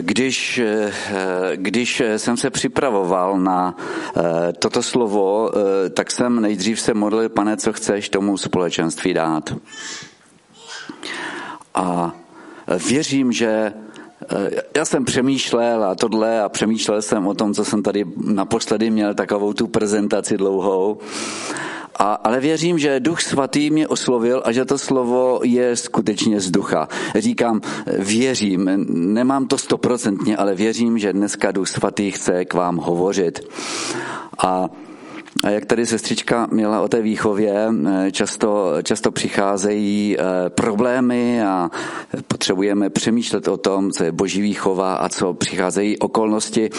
Když, když jsem se připravoval na toto slovo, tak jsem nejdřív se modlil, pane, co chceš tomu společenství dát. A věřím, že já jsem přemýšlel a tohle a přemýšlel jsem o tom, co jsem tady naposledy měl, takovou tu prezentaci dlouhou. A, ale věřím, že Duch Svatý mě oslovil a že to slovo je skutečně z ducha. Říkám, věřím, nemám to stoprocentně, ale věřím, že dneska Duch Svatý chce k vám hovořit. A a jak tady sestřička měla o té výchově, často, často přicházejí eh, problémy a potřebujeme přemýšlet o tom, co je boží výchova a co přicházejí okolnosti.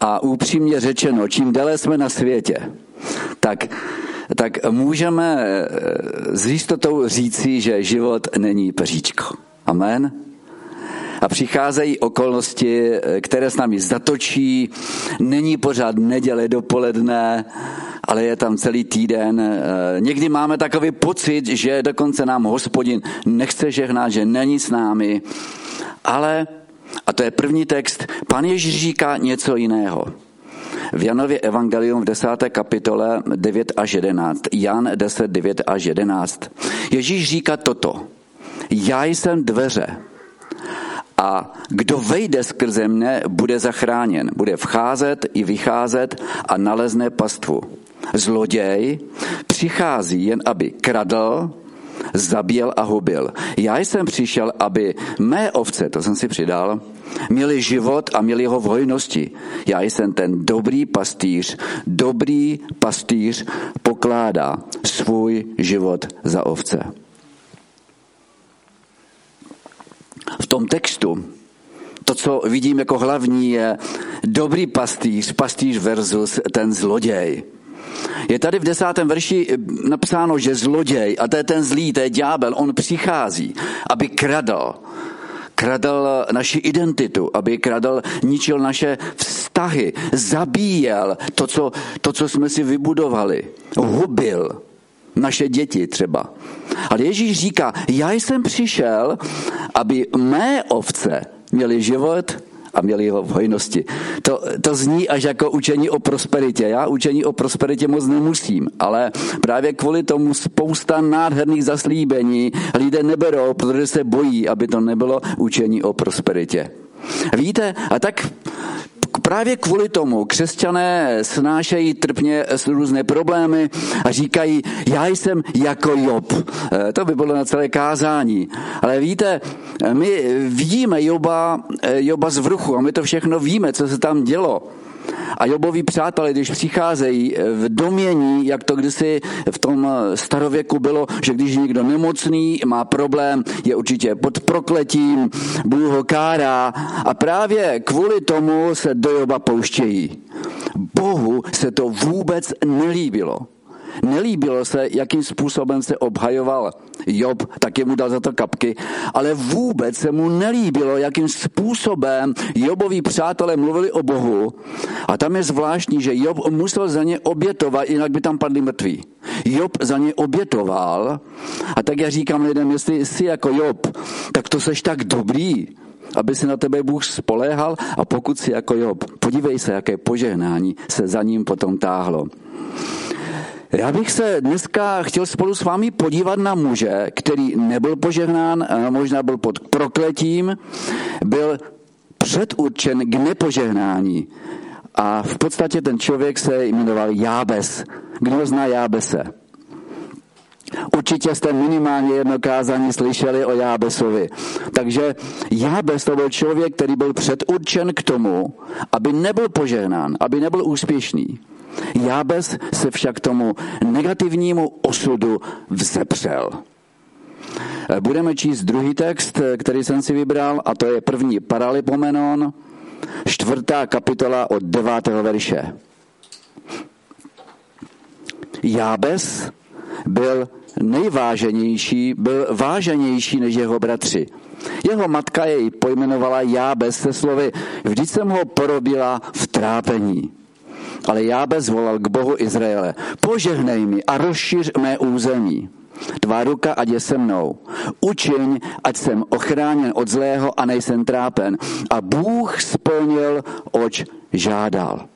A upřímně řečeno, čím déle jsme na světě, tak tak můžeme eh, s jistotou říci, že život není peříčko. Amen? A přicházejí okolnosti, eh, které s námi zatočí, není pořád neděle dopoledne, ale je tam celý týden. Eh, někdy máme takový pocit, že dokonce nám hospodin nechce žehnat, že není s námi, ale, a to je první text, pan Ježíš říká něco jiného. V Janově Evangelium v 10. kapitole 9 až 11. Jan 10, 9 až 11. Ježíš říká toto. Já jsem dveře. A kdo vejde skrze mne, bude zachráněn. Bude vcházet i vycházet a nalezne pastvu. Zloděj přichází jen, aby kradl, zabíjel a hubil. Já jsem přišel, aby mé ovce, to jsem si přidal, měli život a měli ho v hojnosti. Já jsem ten dobrý pastýř. Dobrý pastýř pokládá svůj život za ovce. V tom textu to, co vidím jako hlavní, je dobrý pastýř, pastýř versus ten zloděj. Je tady v desátém verši eh, napsáno, že zloděj, a to je ten zlý, to je ďábel, on přichází, aby kradl. Kradl naši identitu, aby kradl, ničil naše vztahy, zabíjel to, co, to, co jsme si vybudovali, hubil naše děti třeba. Ale Ježíš říká, já jsem přišel, aby mé ovce měly život a měli ho v hojnosti. To, to zní až jako učení o prosperitě. Já učení o prosperitě moc nemusím, ale právě kvůli tomu spousta nádherných zaslíbení lidé neberou, protože se bojí, aby to nebylo učení o prosperitě. Víte, a tak Právě kvůli tomu křesťané snášejí trpně různé problémy a říkají, já jsem jako Job. Eh, to by bylo na celé kázání. Ale víte, my vidíme Joba, eh, Joba z vrchu a my to všechno víme, co se tam dělo. A Joboví přátelé, když přicházejí v domění, jak to kdysi v tom starověku bylo, že když někdo nemocný, má problém, je určitě pod prokletím, Bůh ho kárá a právě kvůli tomu se do Joba pouštějí. Bohu se to vůbec nelíbilo. Nelíbilo se, jakým způsobem se obhajoval Job, tak mu dal za to kapky, ale vůbec se mu nelíbilo, jakým způsobem Joboví přátelé mluvili o Bohu. A tam je zvláštní, že Job musel za ně obětovat, jinak by tam padli mrtví. Job za ně obětoval a tak já říkám lidem, jestli jsi jako Job, tak to seš tak dobrý, aby se na tebe Bůh spoléhal a pokud si jako Job, podívej se, jaké požehnání se za ním potom táhlo. Já bych se dneska chtěl spolu s vámi podívat na muže, který nebyl požehnán, možná byl pod prokletím, byl předurčen k nepožehnání. A v podstatě ten člověk se jmenoval Jábes. Kdo zná Jábese? Určitě jste minimálně jedno kázání slyšeli o Jábesovi. Takže Jábes to byl člověk, který byl předurčen k tomu, aby nebyl požehnán, aby nebyl úspěšný. Jábes se však tomu negativnímu osudu vzepřel. Budeme číst druhý text, který jsem si vybral, a to je první Paralipomenon, čtvrtá kapitola od devátého verše. Jábes byl nejváženější, byl váženější než jeho bratři. Jeho matka jej pojmenovala Jábes se slovy, vždyť jsem ho porobila v trápení. Ale Jábez volal k Bohu Izraele, požehnej mi a rozšiř mé území. Tvá ruka, ať je se mnou. Učiň, ať jsem ochráněn od zlého a nejsem trápen. A Bůh splnil, oč žádal.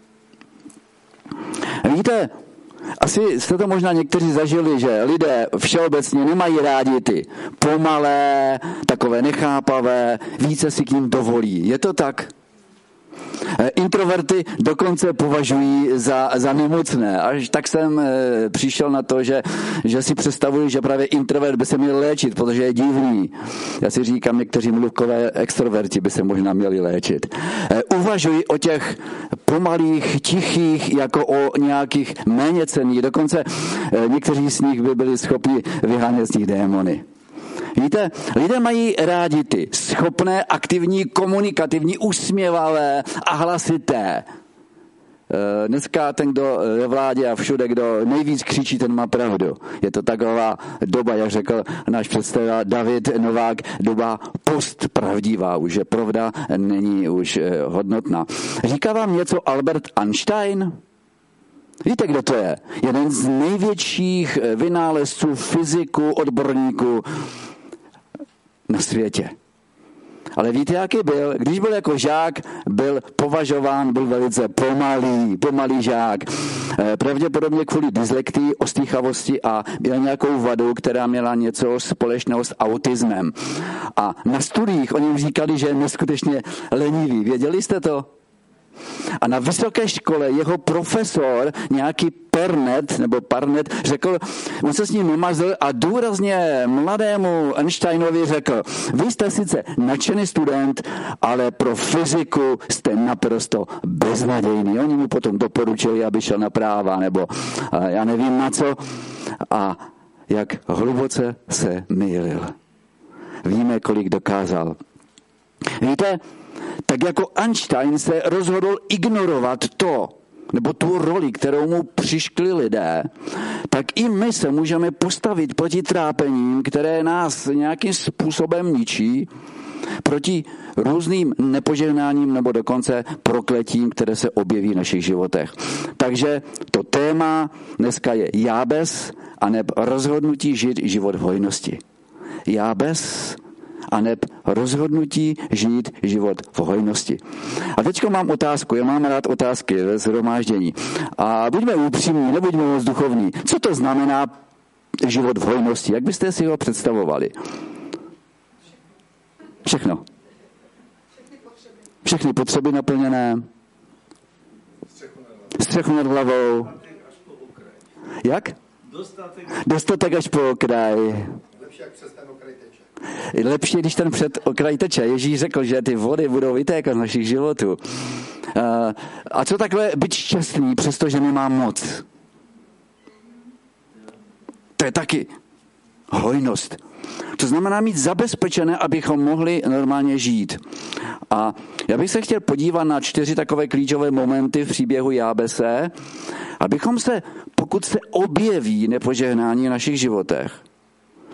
Víte, asi jste to možná někteří zažili, že lidé všeobecně nemají rádi ty pomalé, takové nechápavé, více si k ním dovolí. Je to tak? Eh, introverty dokonce považují za, za nemocné. Až tak jsem eh, přišel na to, že, že si představuji, že právě introvert by se měl léčit, protože je divný. Já si říkám, někteří mluvkové extroverti by se možná měli léčit. Eh, uvažuji o těch pomalých, tichých, jako o nějakých méně cených. Dokonce někteří z nich by byli schopni vyhánět z nich démony. Víte, lidé mají rádi ty schopné, aktivní, komunikativní, usměvavé a hlasité. Eh, dneska ten, kdo ve vládě a všude, kdo nejvíc křičí, ten má pravdu. Je to taková doba, jak řekl náš představitel David Novák, doba postpravdivá, už je pravda není už eh, hodnotná. Říká vám něco Albert Einstein? Víte, kdo to je? Jeden z největších eh, vynálezců, fyziků, odborníků na světě. Ale víte, jaký byl? Když byl jako žák, byl považován, byl velice pomalý, pomalý žák. Eh, pravděpodobně kvůli dyslektii, ostýchavosti a měl nějakou vadu, která měla něco společného s autismem. A na studiích oni říkali, že je neskutečně lenivý. Věděli jste to? A na vysoké škole jeho profesor, nějaký Pernet nebo Parnet, řekl, on se s ním nemazl a důrazně mladému Einsteinovi řekl, vy jste sice nadšený student, ale pro fyziku jste naprosto beznadějný. Oni mu potom doporučili, aby šel na práva nebo já nevím na co. A jak hluboce se mýlil. Víme, kolik dokázal. Víte, tak jako Einstein se rozhodl ignorovat to, nebo tu roli, kterou mu přiškli lidé, tak i my se můžeme postavit proti trápením, které nás nějakým způsobem ničí, proti různým nepožehnáním nebo dokonce prokletím, které se objeví v našich životech. Takže to téma dneska je jábez a neb rozhodnutí žít život v hojnosti. Jábez a neb rozhodnutí žít život v hojnosti. A teď mám otázku, já mám rád otázky ve zhromáždění. A buďme upřímní, nebuďme moc duchovní. Co to znamená život v hojnosti? Jak byste si ho představovali? Všechno. Všechny potřeby naplněné. Střechu nad hlavou. Jak? Dostatek až po okraj. Lepší jak přes ten okraj lepší, když ten před okraj teče. Ježíš řekl, že ty vody budou vytékat z našich životů. A co takhle být šťastný, přestože nemám moc? To je taky hojnost. To znamená mít zabezpečené, abychom mohli normálně žít. A já bych se chtěl podívat na čtyři takové klíčové momenty v příběhu Jábese, abychom se, pokud se objeví nepožehnání v našich životech,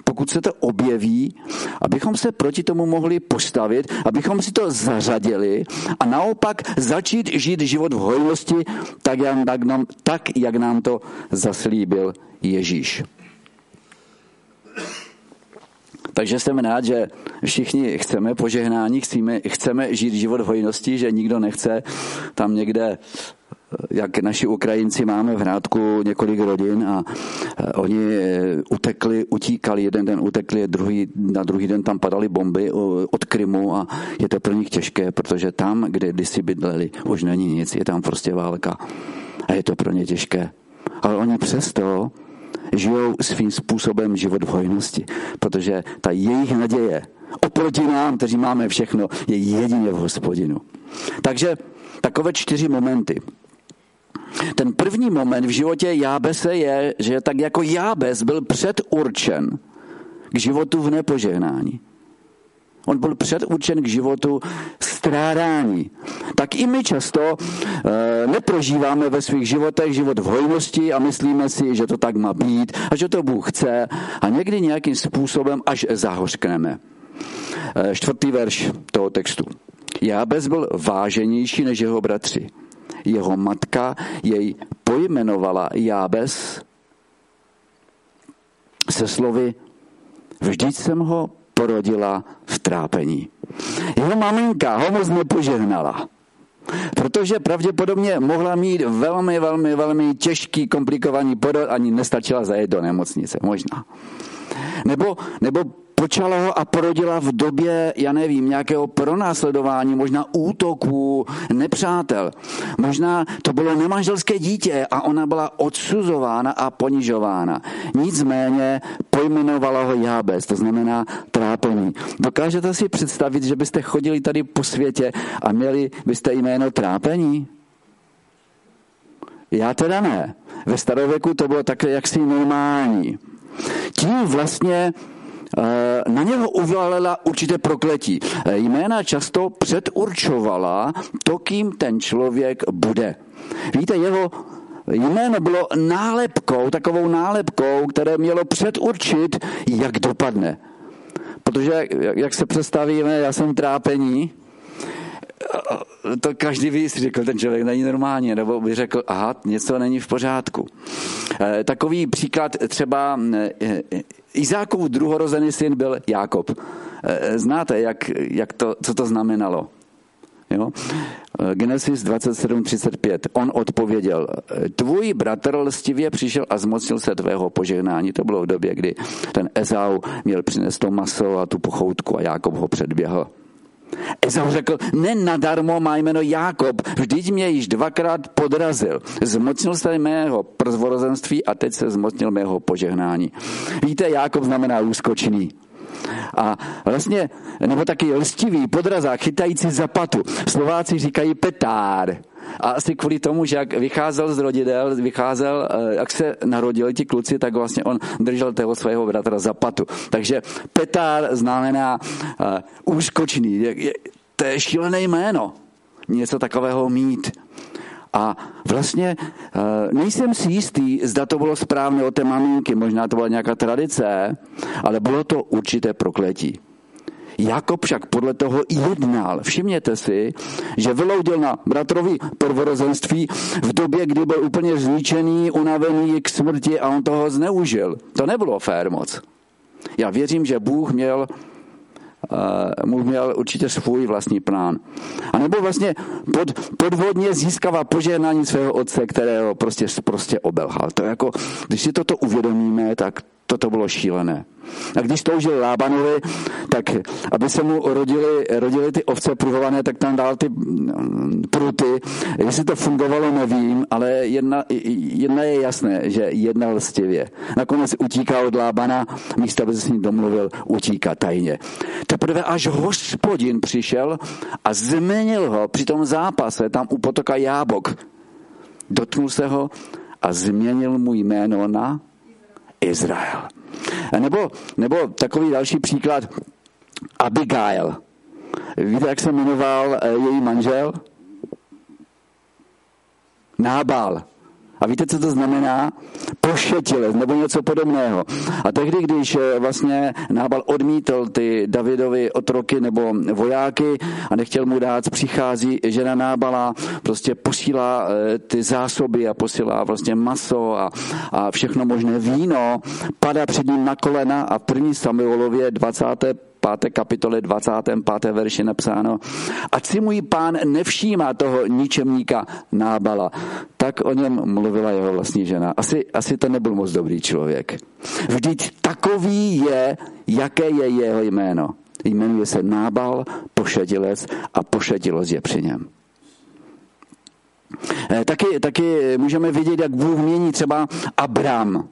pokud se to objeví, abychom se proti tomu mohli postavit, abychom si to zařadili a naopak začít žít život v hojnosti, tak jak, tak, nám, tak, jak nám to zaslíbil Ježíš. Takže jsem rád, že všichni chceme požehnání, chceme, chceme žít život v hojnosti, že nikdo nechce tam někde jak naši Ukrajinci máme v Hrádku několik rodin a oni e, utekli, utíkali, jeden den utekli, druhý, na druhý den tam padaly bomby od Krymu a je to pro nich těžké, protože tam, kde kdysi bydleli, už není nic, je tam prostě válka a je to pro ně těžké. Ale oni přesto žijou svým způsobem život v hojnosti, protože ta jejich naděje oproti nám, kteří máme všechno, je jedině v hospodinu. Takže takové čtyři momenty. Ten první moment v životě Jábese je, že tak jako Jábes byl předurčen k životu v nepožehnání. On byl předurčen k životu strádání. Tak i my často e, neprožíváme ve svých životech život v hojnosti a myslíme si, že to tak má být a že to Bůh chce a někdy nějakým způsobem až zahořkneme. E, čtvrtý verš toho textu. Jábez byl váženější než jeho bratři. Jeho matka jej pojmenovala Jábez, se slovy Vždyť jsem ho porodila v trápení. Jeho maminka ho moc nepožehnala. Protože pravděpodobně mohla mít velmi, velmi, velmi těžký, komplikovaný porod, ani nestačila zajet do nemocnice, možná. Nebo, nebo počala ho a porodila v době, já nevím, nějakého pronásledování, možná útoků, nepřátel. Možná to bylo nemanželské dítě a ona byla odsuzována a ponižována. Nicméně pojmenovala ho Jábez, to znamená trápení. Dokážete si představit, že byste chodili tady po světě a měli byste jméno trápení? Já teda ne. Ve starověku to bylo také jaksi normální. Tím vlastně Eh, na něho uvalila určité prokletí. Eh, jména často předurčovala to, kým ten člověk bude. Víte, jeho jméno bylo nálepkou, takovou nálepkou, které mělo předurčit, jak dopadne. Protože, jak se představíme, já jsem trápení, to každý by si řekl, ten člověk není normální, nebo by řekl, aha, něco není v pořádku. Takový příklad třeba Izákův druhorozený syn byl Jákob. E, znáte, jak, jak to, co to znamenalo? Jo? Genesis 27.35. On odpověděl, tvůj bratr lstivě přišel a zmocnil se tvého požehnání. To bylo v době, kdy ten Ezau měl přinést to maso a tu pochoutku a Jákob ho předběhl. Ezau řekl, ne nadarmo má jméno Jákob, vždyť mě již dvakrát podrazil. Zmocnil se mého przvorozenství a teď se zmocnil mého požehnání. Víte, Jákob znamená úskočný. A vlastně, nebo taky lstivý, podrazák, chytající zapatu. Slováci říkají petár. A asi kvůli tomu, že jak vycházel z rodidel, vycházel, eh, jak se narodili ti kluci, tak vlastně on držel toho svého bratra za patu. Takže petár znamená uh, úskočný. Je, je, to je šílené jméno. Něco takového mít. A vlastně uh, nejsem si jistý, zda to bylo správné od té maminky, možná to byla nějaká tradice, ale bylo to určité prokletí. Jakob však podle toho jednal. Všimněte si, že vyloudil na bratrovi prvorozenství v době, kdy byl úplně zničený, unavený k smrti a on toho zneužil. To nebylo fér moc. Já věřím, že Bůh měl mu měl určitě svůj vlastní plán. A nebo vlastně pod, podvodně získává požehnání svého otce, kterého prostě, prostě obelhal. To jako, když si toto uvědomíme, tak toto bylo šílené. A když toužil Lábanovi, tak aby se mu rodili, rodili ty ovce pruhované, tak tam dal ty mm, pruty. Jestli to fungovalo, nevím, ale jedna, jedna je jasné, že jedna lstivě. Nakonec utíká od Lábana, místo aby se s ním domluvil, utíká tajně. Teprve až hospodin přišel a změnil ho při tom zápase tam u potoka Jábok. Dotknul se ho a změnil mu jméno na Izrael. Nebo, nebo takový další příklad, Abigail. Víte, jak se jmenoval eh, její manžel? Nábal. A víte, co to znamená? Pošetilec nebo něco podobného. A tehdy, když eh, vlastně Nábal odmítl ty Davidovi otroky nebo vojáky a nechtěl mu dát, přichází žena Nábala, prostě posílá eh, ty zásoby a posílá vlastně maso a, a všechno možné víno, padá před ním na kolena a v první Samuelově 20 5. kapitole 25. verši napsáno, ať si můj pán nevšímá toho ničemníka Nábala. Tak o něm mluvila jeho vlastní žena. Asi, asi to nebyl moc dobrý člověk. Vždyť takový je, jaké je jeho jméno. Jmenuje se Nábal, pošetilec a pošetilost je při něm. Eh, taky, taky můžeme vidět, jak Bůh mění třeba Abram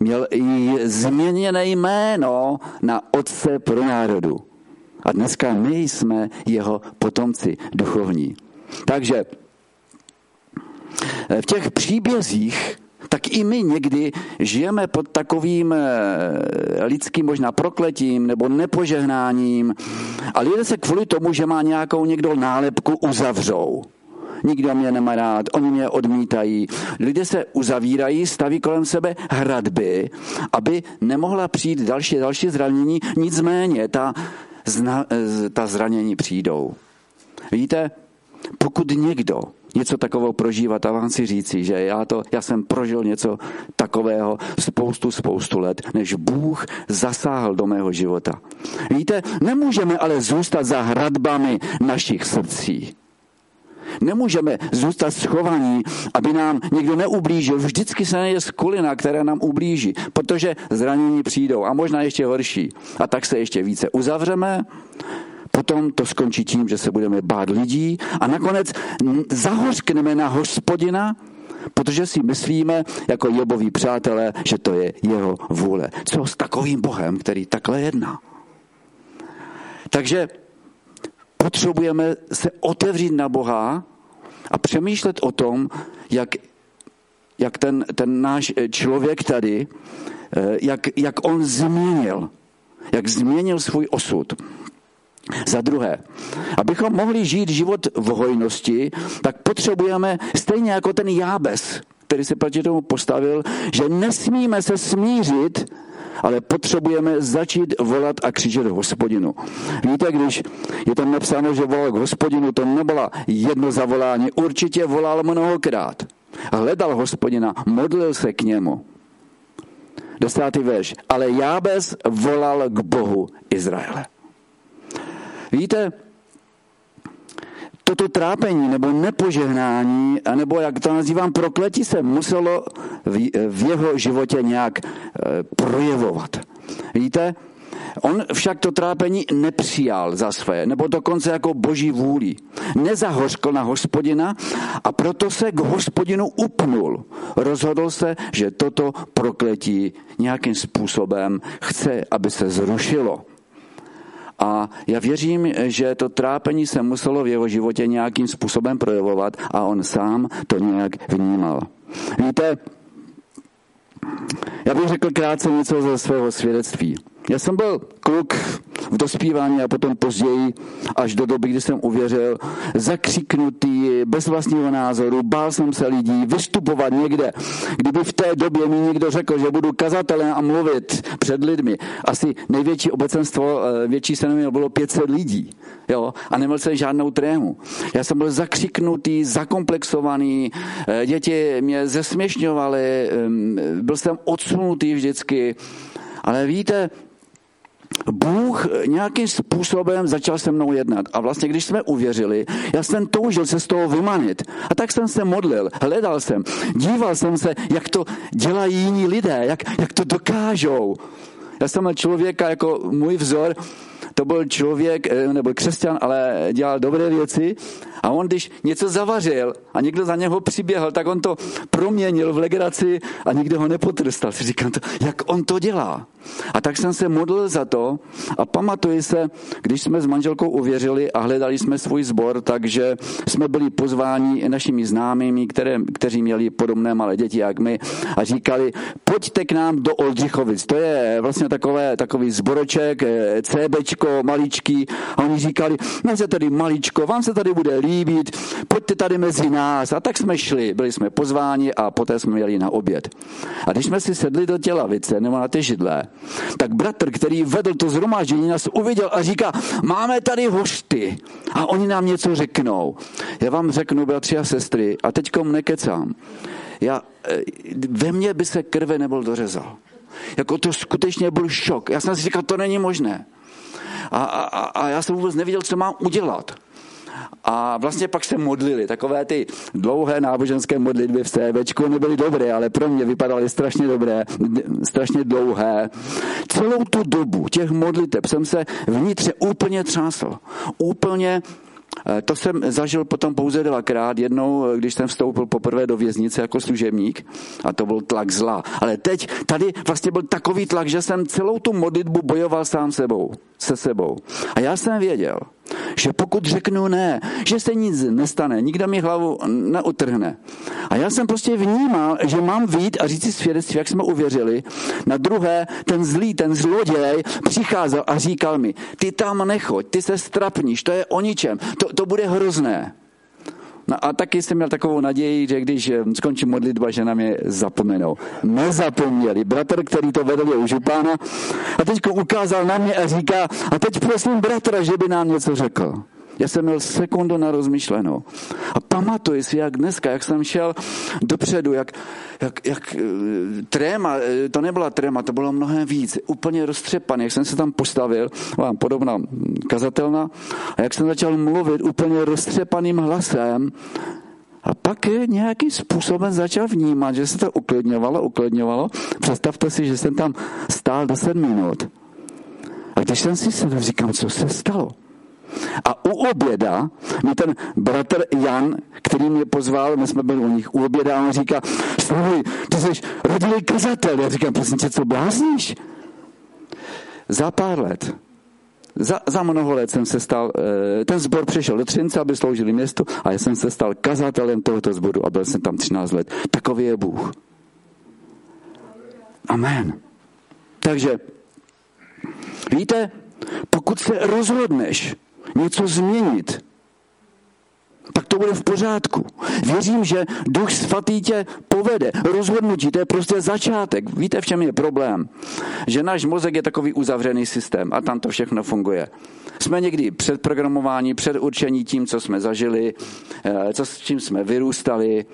měl i změněné jméno na otce pro národu. A dneska my jsme jeho potomci duchovní. Takže v těch příbězích tak i my někdy žijeme pod takovým eh, lidským možná prokletím nebo nepožehnáním a lidé se kvůli tomu, že má nějakou někdo nálepku, uzavřou nikdo mě nemá rád, oni mě odmítají. Lidé se uzavírají, staví kolem sebe hradby, aby nemohla přijít další další zranění, nicméně ta, zna, ta zranění přijdou. Víte, pokud někdo něco takového prožívat a vám si říci, že já, to, já jsem prožil něco takového spoustu, spoustu let, než Bůh zasáhl do mého života. Víte, nemůžeme ale zůstat za hradbami našich srdcí. Nemůžeme zůstat schovaní, aby nám někdo neublížil. Vždycky se najde skulina, která nám ublíží, protože zranění přijdou a možná ještě horší. A tak se ještě více uzavřeme, potom to skončí tím, že se budeme bát lidí a nakonec zahořkneme na hospodina, protože si myslíme jako Joboví přátelé, že to je jeho vůle. Co s takovým Bohem, který takhle jedná? Takže potřebujeme se otevřít na Boha a přemýšlet o tom, jak, jak ten, ten náš člověk tady, eh, jak, jak on změnil, jak změnil svůj osud. Za druhé, abychom mohli žít život v hojnosti, tak potřebujeme stejně jako ten Jábes, který se proti tomu postavil, že nesmíme se smířit ale potřebujeme začít volat a křičet hospodinu. Víte, když je tam napsáno, že volal k hospodinu, to nebyla jedno zavolání, určitě volal mnohokrát. Hledal hospodina, modlil se k němu. Desátý verš. Ale Jábez volal k Bohu Izraele. Víte, toto trápení nebo nepožehnání, nebo jak to nazývám, prokletí se muselo v, v jeho životě nějak e, projevovat. Víte, On však to trápení nepřijal za své, nebo dokonce jako boží vůli. Nezahořkl na hospodina a proto se k hospodinu upnul. Rozhodl se, že toto prokletí nějakým způsobem chce, aby se zrušilo. A já věřím, že to trápení se muselo v jeho životě nějakým způsobem projevovat a on sám to nějak vnímal. Víte, já bych řekl krátce něco ze svého svědectví. Já jsem byl kluk v dospívání a potom později, až do doby, kdy jsem uvěřil, zakřiknutý, bez vlastního názoru, bál jsem se lidí, vystupovat někde. Kdyby v té době mi někdo řekl, že budu kazatelem a mluvit před lidmi, asi největší obecenstvo, eh, větší se neměl, bylo 500 lidí. Jo? A neměl jsem žádnou trému. Já jsem byl zakřiknutý, zakomplexovaný, eh, děti mě zesměšňovaly, byl jsem odsunutý vždycky. Ale víte, Bůh nějakým způsobem začal se mnou jednat. A vlastně, když jsme uvěřili, já jsem toužil se z toho vymanit. A tak jsem se modlil, hledal jsem, díval jsem se, jak to dělají jiní lidé, jak, jak to dokážou. Já jsem měl člověka jako můj vzor, to byl člověk, eh, nebo křesťan, ale dělal dobré věci a on, když něco zavařil a někdo za něho přiběhl, tak on to proměnil v legraci a nikdo ho nepotrstal. Si říkám, to, jak on to dělá. A tak jsem se modlil za to a pamatuji se, když jsme s manželkou uvěřili a hledali jsme svůj sbor, takže jsme byli pozváni našimi známými, které, kteří měli podobné malé děti jak my a říkali, pojďte k nám do Oldřichovic. To je vlastně takové, takový zboroček, eh, CBčko, maličký. A oni říkali, no se tady maličko, vám se tady bude líbit, pojďte tady mezi nás. A tak jsme šli, byli jsme pozváni a poté jsme měli na oběd. A když jsme si sedli do těla vice nebo na ty židle, tak bratr, který vedl to zhromáždění, nás uviděl a říká, máme tady hošty a oni nám něco řeknou. Já vám řeknu, bratři a sestry, a teďkom nekecám. Já, eh, ve mně by se krve nebyl dořezal. Jako to skutečně byl šok. Já jsem si říkal, to není možné. A, a, a já jsem vůbec nevěděl, co mám udělat. A vlastně pak se modlili. Takové ty dlouhé náboženské modlitby v CVčku nebyly dobré, ale pro mě vypadaly strašně dobré, strašně dlouhé. Celou tu dobu těch modliteb jsem se vnitře úplně třásl. Úplně Eh, to jsem zažil potom pouze dvakrát. Jednou, eh, když jsem vstoupil poprvé do věznice jako služebník a to byl tlak zla. Ale teď tady vlastně byl takový tlak, že jsem celou tu modlitbu bojoval sám sebou, se sebou. A já jsem věděl, že pokud řeknu ne, že se nic nestane, nikdo mi hlavu neutrhne. A já jsem prostě vnímal, že mám vít a říct si svědectví, jak jsme uvěřili. Na druhé, ten zlý, ten zloděj přicházel a říkal mi, ty tam nechoď, ty se strapníš, to je o ničem, to, to bude hrozné. No a taky jsem měl takovou naději, že když eh, skončí modlitba, že na mě zapomenou. Nezapomněli. Bratr, který to vedl, je už u pána. A teď ukázal na mě a říká, a teď prosím bratra, že by nám něco řekl. Já jsem měl sekundu na rozmyšlenou. A pamatuji si, jak dneska, jak jsem šel dopředu, jak, jak, jak eh, tréma, eh, to nebyla tréma, to bylo mnohem víc, úplně roztřepaný, jak jsem se tam postavil, vám podobná kazatelna, a jak jsem začal mluvit úplně roztřepaným hlasem, a pak nějakým způsobem začal vnímat, že se to uklidňovalo, uklidňovalo. Představte si, že jsem tam stál 10 minut. A když jsem si sedl, říkám, co se stalo? A u oběda mi ten bratr Jan, který mě pozval, my jsme byli u nich u oběda, a on říká, Slavoj, ty jsi rodilý kazatel. Já říkám, prosím tě, co blázníš? Za pár let za, za mnoho let jsem se stal, eh, ten sbor přešel do Třince, aby sloužili městu a já jsem se stal kazatelem tohoto sboru a byl jsem tam 13 let. Takový je Bůh. Amen. Takže, víte, pokud se rozhodneš něco změnit, tak to bude v pořádku. Věřím, že Duch Svatý tě povede. Rozhodnutí, to je prostě začátek. Víte, v čem je problém? Že náš mozek je takový uzavřený systém a tam to všechno funguje. Jsme někdy předprogramováni, předurčení tím, co jsme zažili, eh, co, s čím jsme vyrůstali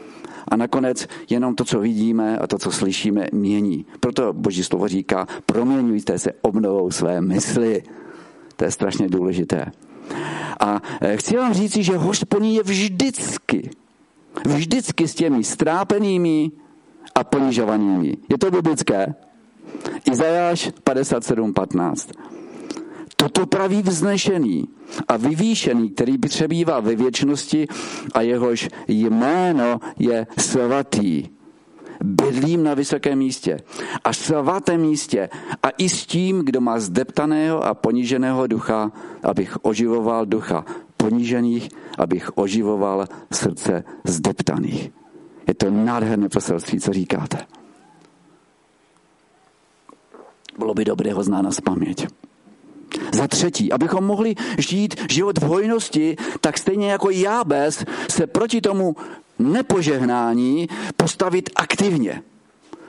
a nakonec jenom to, co vidíme a to, co slyšíme, mění. Proto Boží slovo říká, proměňujte se obnovou své mysli. To je strašně důležité. A e, chci vám říci, že hospodin je vždycky, vždycky s těmi strápenými a ponižovanými. Je to biblické? Izajáš 57.15. Toto praví vznešený a vyvýšený, který přebývá ve věčnosti a jehož jméno je svatý bydlím na vysokém místě a svatém místě a i s tím, kdo má zdeptaného a poníženého ducha, abych oživoval ducha ponížených, abych oživoval srdce zdeptaných. Je to nádherné poselství, co říkáte. Bylo by dobré ho znát na paměť. Za třetí, abychom mohli žít život v hojnosti, tak stejně jako Jábez se proti tomu nepožehnání postavit aktivně.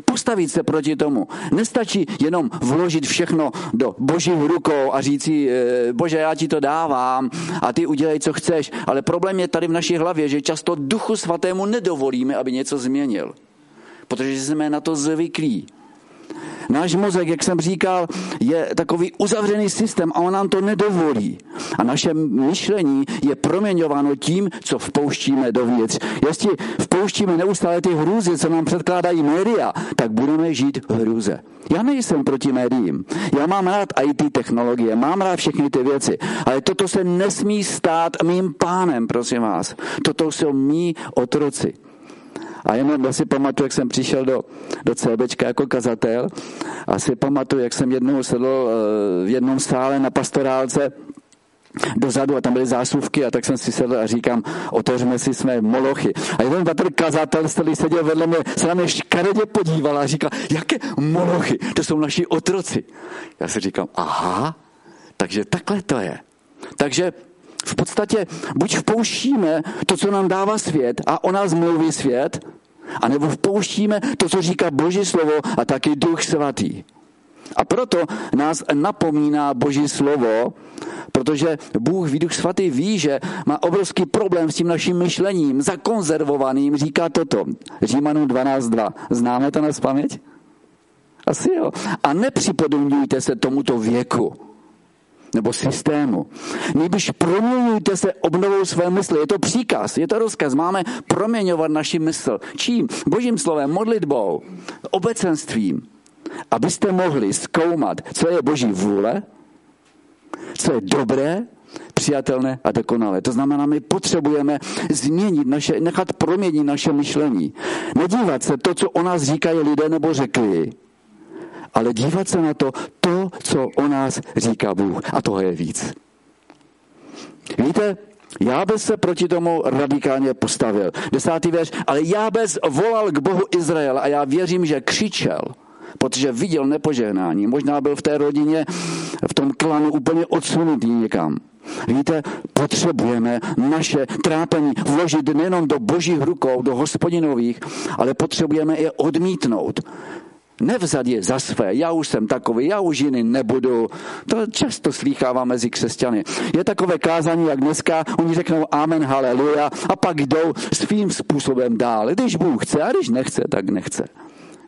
Postavit se proti tomu. Nestačí jenom vložit všechno do božích rukou a říci, eh, bože, já ti to dávám a ty udělej, co chceš. Ale problém je tady v naší hlavě, že často duchu svatému nedovolíme, aby něco změnil. Protože jsme na to zvyklí. Náš mozek, jak jsem říkal, je takový uzavřený systém a on nám to nedovolí. A naše myšlení je proměňováno tím, co vpouštíme dovnitř. Jestli vpouštíme neustále ty hrůzy, co nám předkládají média, tak budeme žít v hrůze. Já nejsem proti médiím. Já mám rád IT technologie, mám rád všechny ty věci. Ale toto se nesmí stát mým pánem, prosím vás. Toto jsou mý otroci. A jenom si pamatuju, jak jsem přišel do, do CBčka jako kazatel a si pamatuju, jak jsem jednou sedl eh, v jednom sále na pastorálce dozadu a tam byly zásuvky a tak jsem si sedl a říkám, otevřeme si své molochy. A jeden ten kazatel, který seděl vedle mě, se na mě škaredě podíval a říkal, jaké molochy, to jsou naši otroci. Já si říkám, aha, takže takhle to je. Takže v podstatě buď vpouštíme to, co nám dává svět a o nás mluví svět, anebo vpouštíme to, co říká Boží slovo a taky Duch Svatý. A proto nás napomíná Boží slovo, protože Bůh, Duch Svatý ví, že má obrovský problém s tím naším myšlením, zakonzervovaným, říká toto. Římanům 12.2. Známe to na paměť? Asi jo. A nepřipodobňujte se tomuto věku nebo systému. Nejbyž proměňujte se obnovou své mysli. Je to příkaz, je to rozkaz. Máme proměňovat naši mysl. Čím? Božím slovem, modlitbou, obecenstvím. Abyste mohli zkoumat, co je Boží vůle, co je dobré, přijatelné a dokonalé. To znamená, my potřebujeme změnit naše, nechat proměnit naše myšlení. Nedívat se to, co o nás říkají lidé nebo řekli, ale dívat se na to, to, co o nás říká Bůh. A toho je víc. Víte, Jábez se proti tomu radikálně postavil. Desátý věř, ale Jábez volal k Bohu Izraela a já věřím, že křičel, protože viděl nepožehnání. Možná byl v té rodině, v tom klanu úplně odsunutý někam. Víte, potřebujeme naše trápení vložit nejenom do božích rukou, do hospodinových, ale potřebujeme je odmítnout Nevzat je za své, já už jsem takový, já už jiný nebudu. To často slýchává mezi křesťany. Je takové kázání, jak dneska, oni řeknou amen, haleluja a pak jdou svým způsobem dál. Když Bůh chce a když nechce, tak nechce.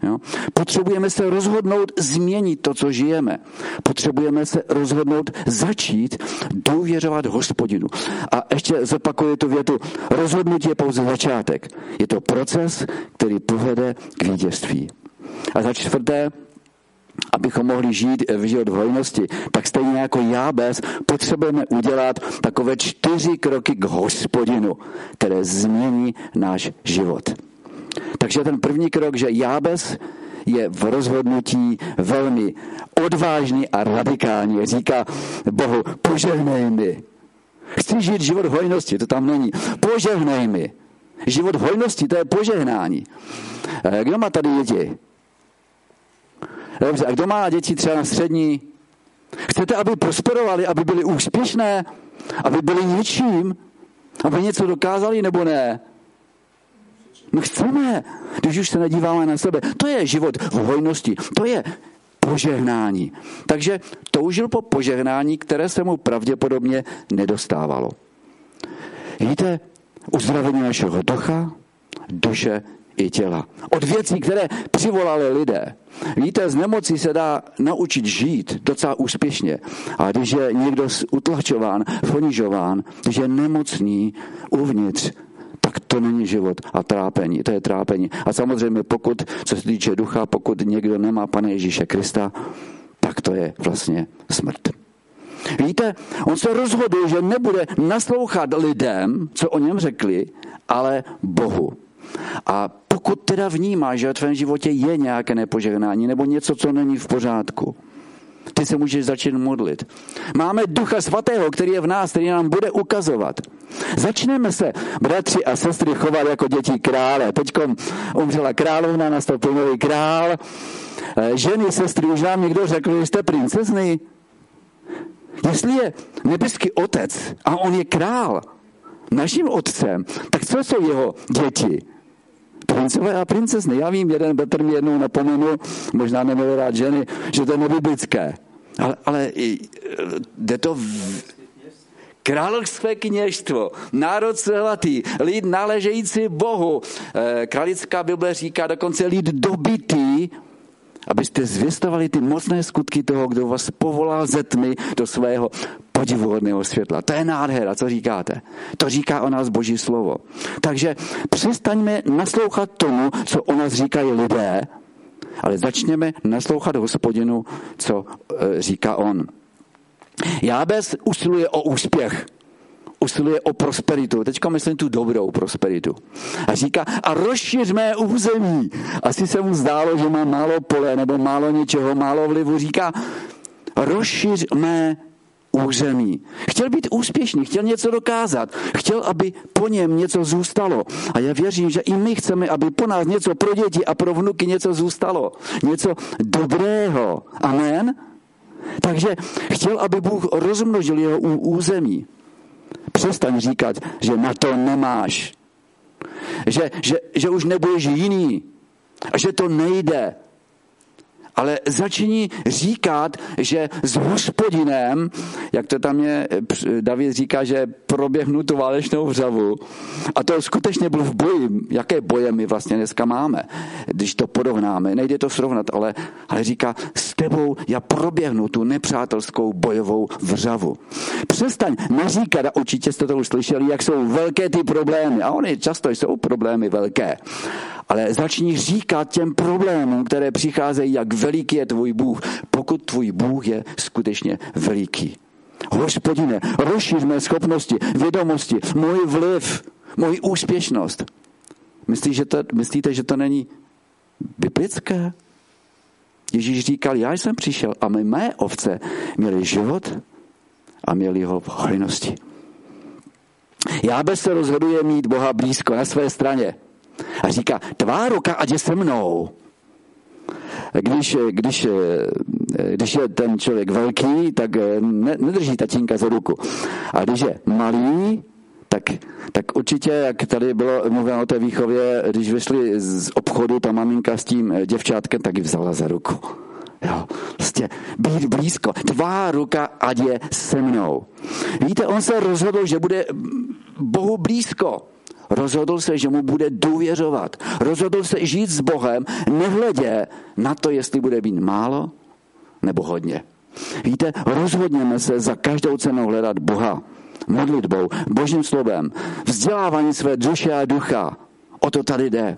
Jo? Potřebujeme se rozhodnout změnit to, co žijeme. Potřebujeme se rozhodnout začít důvěřovat hospodinu. A ještě zopakuju tu větu. Rozhodnutí je pouze začátek. Je to proces, který povede k vítězství. A za čtvrté, abychom mohli žít v život v hojnosti, tak stejně jako Jábez potřebujeme udělat takové čtyři kroky k hospodinu, které změní náš život. Takže ten první krok, že Jábez je v rozhodnutí velmi odvážný a radikální. Říká Bohu, požehnej mi. Chci žít život hojnosti, to tam není. Požehnej mi. Život hojnosti, to je požehnání. Eh, kdo má tady děti? Dobře, a kdo má děti třeba na střední? Chcete, aby prosperovali, aby byli úspěšné, aby byli něčím, aby něco dokázali nebo ne? My chceme, když už se nedíváme na sebe. To je život v hojnosti, to je požehnání. Takže toužil po požehnání, které se mu pravděpodobně nedostávalo. Víte, uzdravení našeho ducha, duše i těla. Od věcí, které přivolali lidé. Víte, z nemocí se dá naučit žít docela úspěšně. A když je někdo utlačován, ponižován, když je nemocný uvnitř, tak to není život a trápení, to je trápení. A samozřejmě pokud, co se týče ducha, pokud někdo nemá Pane Ježíše Krista, tak to je vlastně smrt. Víte, on se rozhodl, že nebude naslouchat lidem, co o něm řekli, ale Bohu. A pokud teda vnímá, že v tvém životě je nějaké nepožehnání nebo něco, co není v pořádku, ty se můžeš začít modlit. Máme Ducha Svatého, který je v nás, který nám bude ukazovat. Začneme se, bratři a sestry, chovat jako děti krále. Teď umřela královna, nastoupil nový král. Eh, ženy, sestry, už nám někdo řekl, že jste princezny. Jestli je nebeský otec a on je král, naším otcem, tak co jsou jeho děti? Princové a princezny. Já vím, jeden Petr mi jednou napomenul, možná neměl rád ženy, že to je nebiblické. Ale, ale jde to v, Královské kněžstvo, národ svatý, lid náležející Bohu. Eh, Kralická Bible říká dokonce lid dobitý, abyste zvěstovali ty mocné skutky toho, kdo vás povolal ze tmy do svého podivuhodného světla. To je nádhera, co říkáte. To říká o nás Boží slovo. Takže přestaňme naslouchat tomu, co o nás říkají lidé, ale začněme naslouchat hospodinu, co e, říká on. Jábez usiluje o úspěch usiluje o prosperitu. Teďka myslím tu dobrou prosperitu. A říká, a rozšiř mé území. Asi se mu zdálo, že má málo pole nebo málo něčeho, málo vlivu. Říká, rozšiř mé území. Chtěl být úspěšný, chtěl něco dokázat, chtěl, aby po něm něco zůstalo. A já věřím, že i my chceme, aby po nás něco pro děti a pro vnuky něco zůstalo. Něco dobrého. Amen? Takže chtěl, aby Bůh rozmnožil jeho území. Přestaň říkat, že na to nemáš. Že, že, že už nebudeš jiný. A že to nejde ale začni říkat, že s hospodinem, jak to tam je, David říká, že proběhnu tu válečnou vřavu. A to skutečně byl v boji. Jaké boje my vlastně dneska máme, když to porovnáme. Nejde to srovnat, ale, ale říká, s tebou já proběhnu tu nepřátelskou bojovou vřavu. Přestaň neříkat, a určitě jste to už slyšeli, jak jsou velké ty problémy. A oni často jsou problémy velké ale začni říkat těm problémům, které přicházejí, jak veliký je tvůj Bůh, pokud tvůj Bůh je skutečně veliký. Hospodine, rozšíř mé schopnosti, vědomosti, můj vliv, můj úspěšnost. Myslíte, že to, myslíte, že to není biblické? Ježíš říkal, já jsem přišel a my mé ovce měli život a měli ho v hojnosti. bez se rozhoduje mít Boha blízko na své straně. A říká, tvá ruka ať je se mnou. Když, když, když je ten člověk velký, tak ne, nedrží tatínka za ruku. A když je malý, tak, tak určitě, jak tady bylo mluveno o té výchově, když vyšli z obchodu ta maminka s tím děvčátkem, tak ji vzala za ruku. Jo, prostě být blízko. Tvá ruka, ať je se mnou. Víte, on se rozhodl, že bude Bohu blízko. Rozhodl se, že mu bude důvěřovat. Rozhodl se žít s Bohem, nehledě na to, jestli bude být málo nebo hodně. Víte, rozhodněme se za každou cenu hledat Boha. Modlitbou, božím slovem, vzdělávání své duše a ducha. O to tady jde.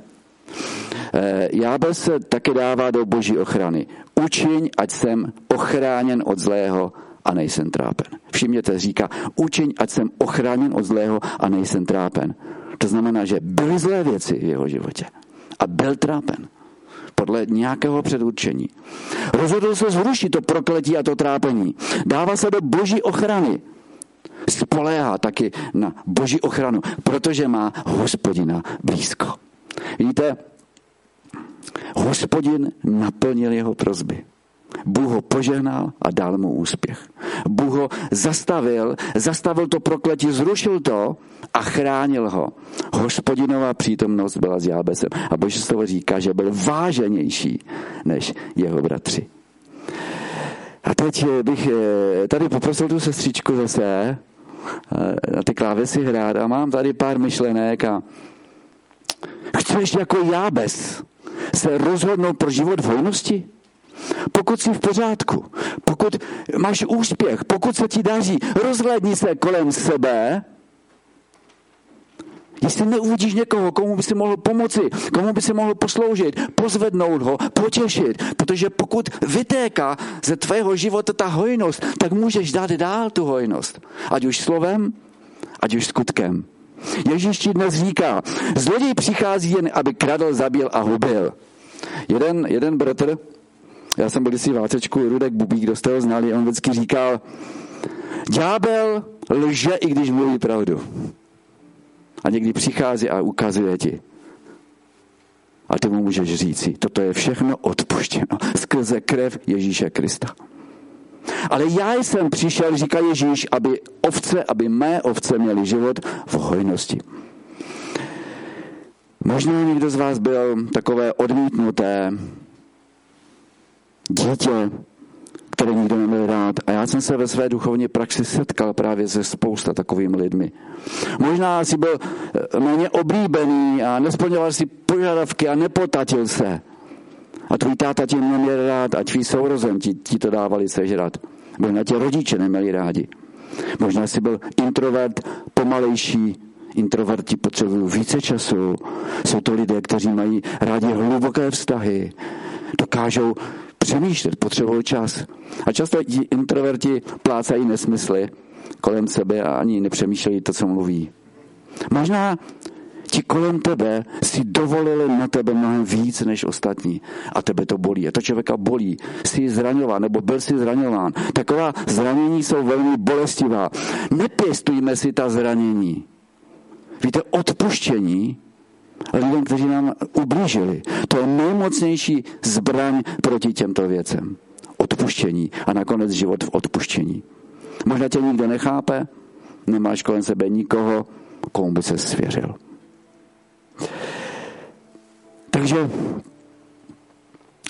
Eh, Jábel se taky dává do boží ochrany. Učiň, ať jsem ochráněn od zlého a nejsem trápen. Všimněte, říká, učiň, ať jsem ochráněn od zlého a nejsem trápen. To znamená, že byly zlé věci v jeho životě a byl trápen podle nějakého předurčení. Rozhodl se zrušit to prokletí a to trápení. Dává se do boží ochrany. Spoléhá taky na boží ochranu, protože má hospodina blízko. Víte, hospodin naplnil jeho prozby. Bůh ho požehnal a dal mu úspěch. Bůh ho zastavil, zastavil to prokletí, zrušil to a chránil ho. Hospodinová přítomnost byla s Jábesem. A Boží slovo říká, že byl váženější než jeho bratři. A teď bych eh, tady poprosil tu sestřičku zase eh, na ty klávesy hrát a mám tady pár myšlenek a chceš jako Jábes se rozhodnout pro život v hojnosti? Pokud jsi v pořádku, pokud máš úspěch, pokud se ti daří, rozhlédni se kolem sebe, Jestli neuvidíš někoho, komu by si mohl pomoci, komu by si mohl posloužit, pozvednout ho, potěšit, protože pokud vytéká ze tvého života ta hojnost, tak můžeš dát dál tu hojnost. Ať už slovem, ať už skutkem. Ježíš ti dnes říká, zloděj přichází jen, aby kradl, zabil a hubil. Jeden, jeden bratr, já jsem byl si vácečku, Rudek Bubík, kdo jste ho znali, on vždycky říkal, ďábel lže, i když mluví pravdu. A někdy přichází a ukazuje ti. A ty mu můžeš říci, toto je všechno odpuštěno skrze krev Ježíše Krista. Ale já jsem přišel, říká Ježíš, aby ovce, aby mé ovce měly život v hojnosti. Možná někdo z vás byl takové odmítnuté dítě, které nikdo neměl rád. A já jsem se ve své duchovní praxi setkal právě se spousta takovými lidmi. Možná si byl eh, méně oblíbený a nesplňoval si požadavky a nepotatil se. A tvůj táta tě neměl rád a tvý sourozen ti, ti to dávali sežrat. Možná tě rodiče neměli rádi. Možná si byl introvert, pomalejší, introverti potřebují více času. Jsou to lidé, kteří mají rádi hluboké vztahy. Dokážou přemýšlet, potřebují čas. A často ti introverti plácají nesmysly kolem sebe a ani nepřemýšlejí to, co mluví. Možná ti kolem tebe si dovolili na tebe mnohem víc než ostatní a tebe to bolí. A to člověka bolí. Jsi zraňován nebo byl si zraňován. Taková zranění jsou velmi bolestivá. Nepěstujme si ta zranění. Víte, odpuštění lidem, kteří nám ublížili. To je nejmocnější zbraň proti těmto věcem. Odpuštění a nakonec život v odpuštění. Možná tě nikdo nechápe, nemáš kolem sebe nikoho, komu by se svěřil. Takže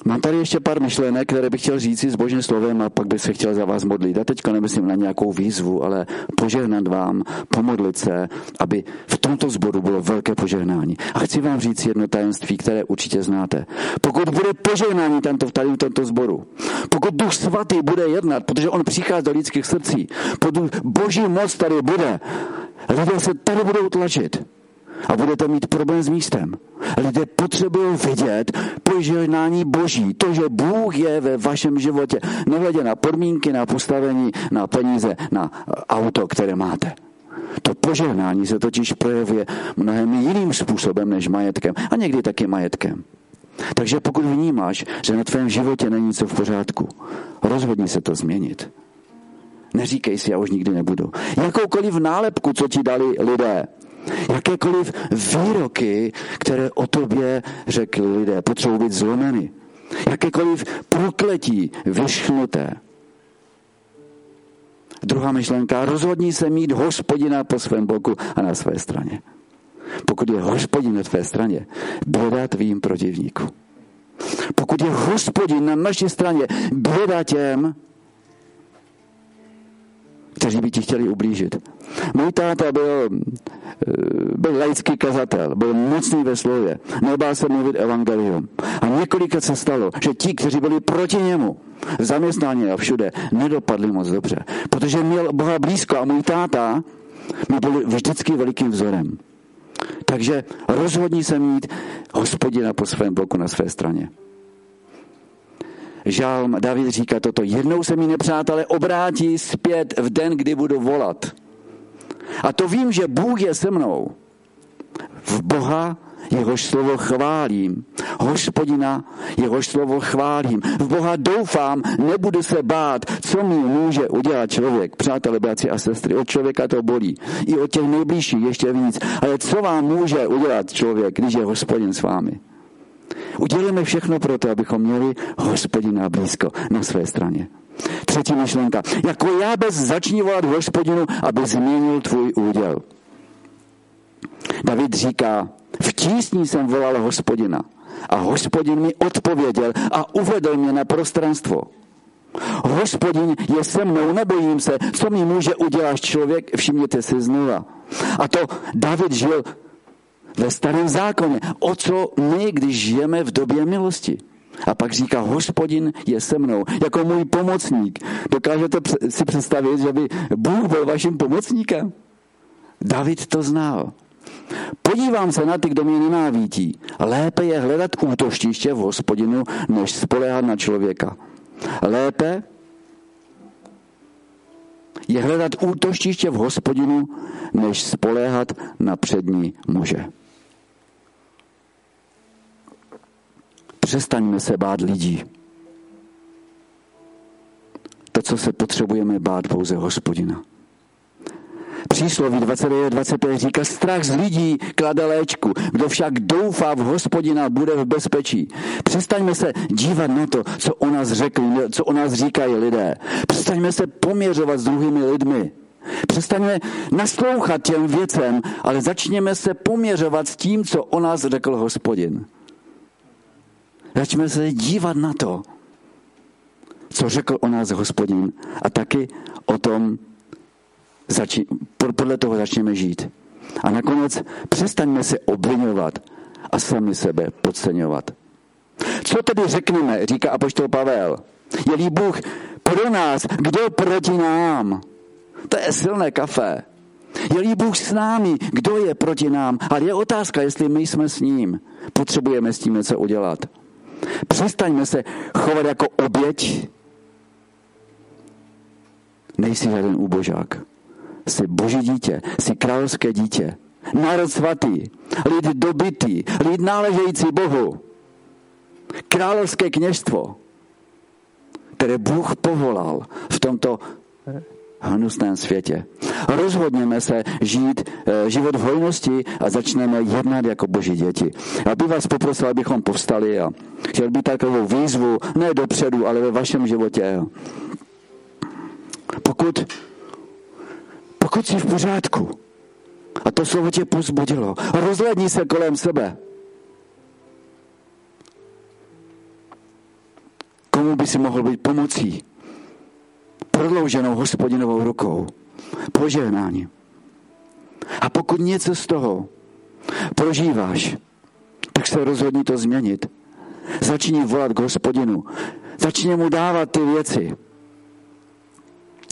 Mám tady ještě pár myšlenek, které bych chtěl říct s božím slovem a pak bych se chtěl za vás modlit. A teďka nemyslím na nějakou výzvu, ale požehnat vám, pomodlit se, aby v tomto sboru bylo velké požehnání. A chci vám říct jedno tajemství, které určitě znáte. Pokud bude požehnání tento, tady v tomto sboru, pokud Duch Svatý bude jednat, protože on přichází do lidských srdcí, pokud Boží moc tady bude, lidé se tady budou tlačit a budete mít problém s místem. Lidé potřebují vidět požehnání Boží, to, že Bůh je ve vašem životě, nehledě na podmínky, na postavení, na peníze, na auto, které máte. To požehnání se totiž projevuje mnohem jiným způsobem než majetkem a někdy taky majetkem. Takže pokud vnímáš, že na tvém životě není něco v pořádku, rozhodni se to změnit. Neříkej si, já už nikdy nebudu. Jakoukoliv nálepku, co ti dali lidé, Jakékoliv výroky, které o tobě řekli lidé, potřebují být zlomeny. Jakékoliv prokletí vyšknuté. Druhá myšlenka, rozhodni se mít hospodina po svém boku a na své straně. Pokud je hospodin na tvé straně, běda tvým protivníkům. Pokud je hospodin na naší straně, běda těm, kteří by ti chtěli ublížit. Můj táta byl, eh, byl laický kazatel, byl mocný ve slově, nebál se mluvit evangelium. A několikrát se stalo, že ti, kteří byli proti němu, zaměstnání a všude, nedopadli moc dobře. Protože měl Boha blízko a můj táta mi byl vždycky velikým vzorem. Takže rozhodni se mít hospodina po svém bloku na své straně. Žálm David říká toto. Jednou se mi nepřátelé obrátí zpět v den, kdy budu volat. A to vím, že Bůh je se mnou. V Boha jehož slovo chválím. Hospodina, jehož slovo chválím. V Boha doufám, nebudu se bát, co mi může udělat člověk. Přátelé, bratři a sestry, od člověka to bolí. I od těch nejbližších ještě víc. Ale co vám může udělat člověk, když je hospodin s vámi? Udělíme všechno pro to, abychom měli hospodina blízko na své straně. Třetí myšlenka. Jako já bez začni volat hospodinu, aby změnil tvůj úděl. David říká, v tísni jsem volal hospodina a hospodin mi odpověděl a uvedl mě na prostranstvo. Hospodin je se mnou, nebojím se, co mi může udělat člověk, všimněte si znova. A to David žil ve starém zákoně. O co my, když žijeme v době milosti? A pak říká, hospodin je se mnou, jako můj pomocník. Dokážete si představit, že by Bůh byl vaším pomocníkem? David to znal. Podívám se na ty, kdo mě nenávidí. Lépe je hledat útoštiště v hospodinu, než spolehat na člověka. Lépe je hledat útoštiště v hospodinu, než spoléhat na přední muže. Přestaňme se bát lidí. To, co se potřebujeme bát, pouze hospodina. Přísloví 29, 25 říká, strach z lidí klade léčku, kdo však doufá v hospodina, bude v bezpečí. Přestaňme se dívat na to, co o nás řekli, co o nás říkají lidé. Přestaňme se poměřovat s druhými lidmi. Přestaňme naslouchat těm věcem, ale začněme se poměřovat s tím, co o nás řekl hospodin. Začněme se dívat na to, co řekl o nás hospodin a taky o tom, zači- podle toho začněme žít. A nakonec přestaňme se obvinovat a sami sebe podceňovat. Co tedy řekneme, říká apoštol Pavel. Je-li Bůh pro nás, kdo proti nám? To je silné kafe. Je-li Bůh s námi, kdo je proti nám? Ale je otázka, jestli my jsme s ním. Potřebujeme s tím něco udělat. Přestaňme se chovat jako oběť. Nejsi žádný úbožák. Jsi boží dítě, jsi královské dítě. Národ svatý, lid dobitý, lid náležející Bohu. Královské kněžstvo, které Bůh povolal v tomto hnusném světě. Rozhodněme se žít eh, život v hojnosti a začneme jednat jako boží děti. Já bych vás poprosil, abychom povstali a chtěl bych takovou výzvu, ne dopředu, ale ve vašem životě. Pokud, pokud jsi v pořádku a to slovo tě pozbudilo, rozhledni se kolem sebe. Komu by si mohl být pomocí? Prodlouženou hospodinovou rukou, požehnáním. A pokud něco z toho prožíváš, tak se rozhodni to změnit. Začni volat k hospodinu. Začni mu dávat ty věci.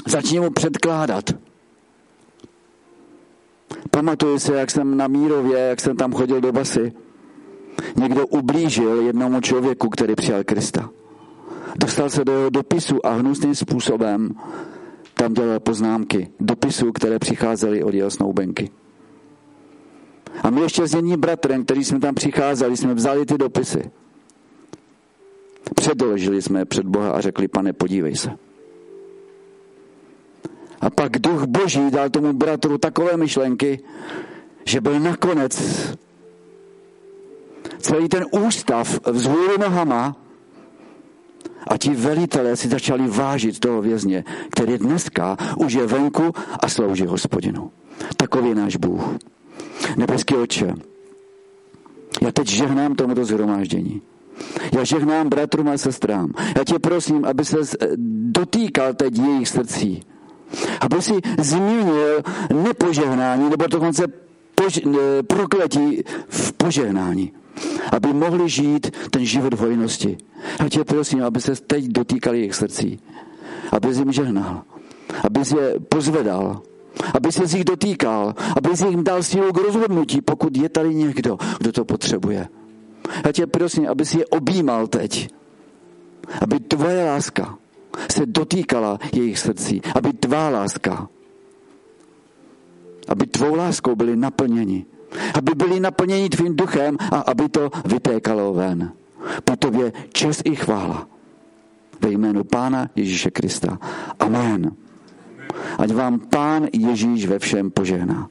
Začni mu předkládat. Pamatuju se, jak jsem na Mírově, jak jsem tam chodil do basy. Někdo ublížil jednomu člověku, který přijal Krista. Dostal se do jeho dopisu a hnusným způsobem tam dělal poznámky, dopisů, které přicházely od jeho snoubenky. A my ještě s jedním bratrem, který jsme tam přicházeli, jsme vzali ty dopisy. Předložili jsme je před Boha a řekli, pane, podívej se. A pak duch boží dal tomu bratru takové myšlenky, že byl nakonec celý ten ústav vzhůru nohama A ti velitelé si začali vážit toho vězně, který dneska už je venku a slouží hospodinu. Takový je náš Bůh. Nebeský oče, já teď žehnám tomuto zhromáždění. Já žehnám bratrům a sestrám. Já tě prosím, aby se dotýkal teď jejich srdcí. Aby si zmínil nepožehnání, nebo dokonce pož- prokletí v požehnání. Aby mohli žít ten život v hojnosti. Já tě prosím, aby se teď dotýkal jejich srdcí. Aby jim žehnal. Aby je pozvedal aby se z nich dotýkal, aby jim dal sílu k rozhodnutí, pokud je tady někdo, kdo to potřebuje. Já tě prosím, aby si je objímal teď. Aby tvoje láska se dotýkala jejich srdcí. Aby tvá láska, aby tvou láskou byli naplněni. Aby byli naplněni tvým duchem a aby to vytékalo ven. Po tobě čest i chvála. Ve jménu Pána Ježíše Krista. Amen. Ať vám Pán Ježíš ve všem požehná.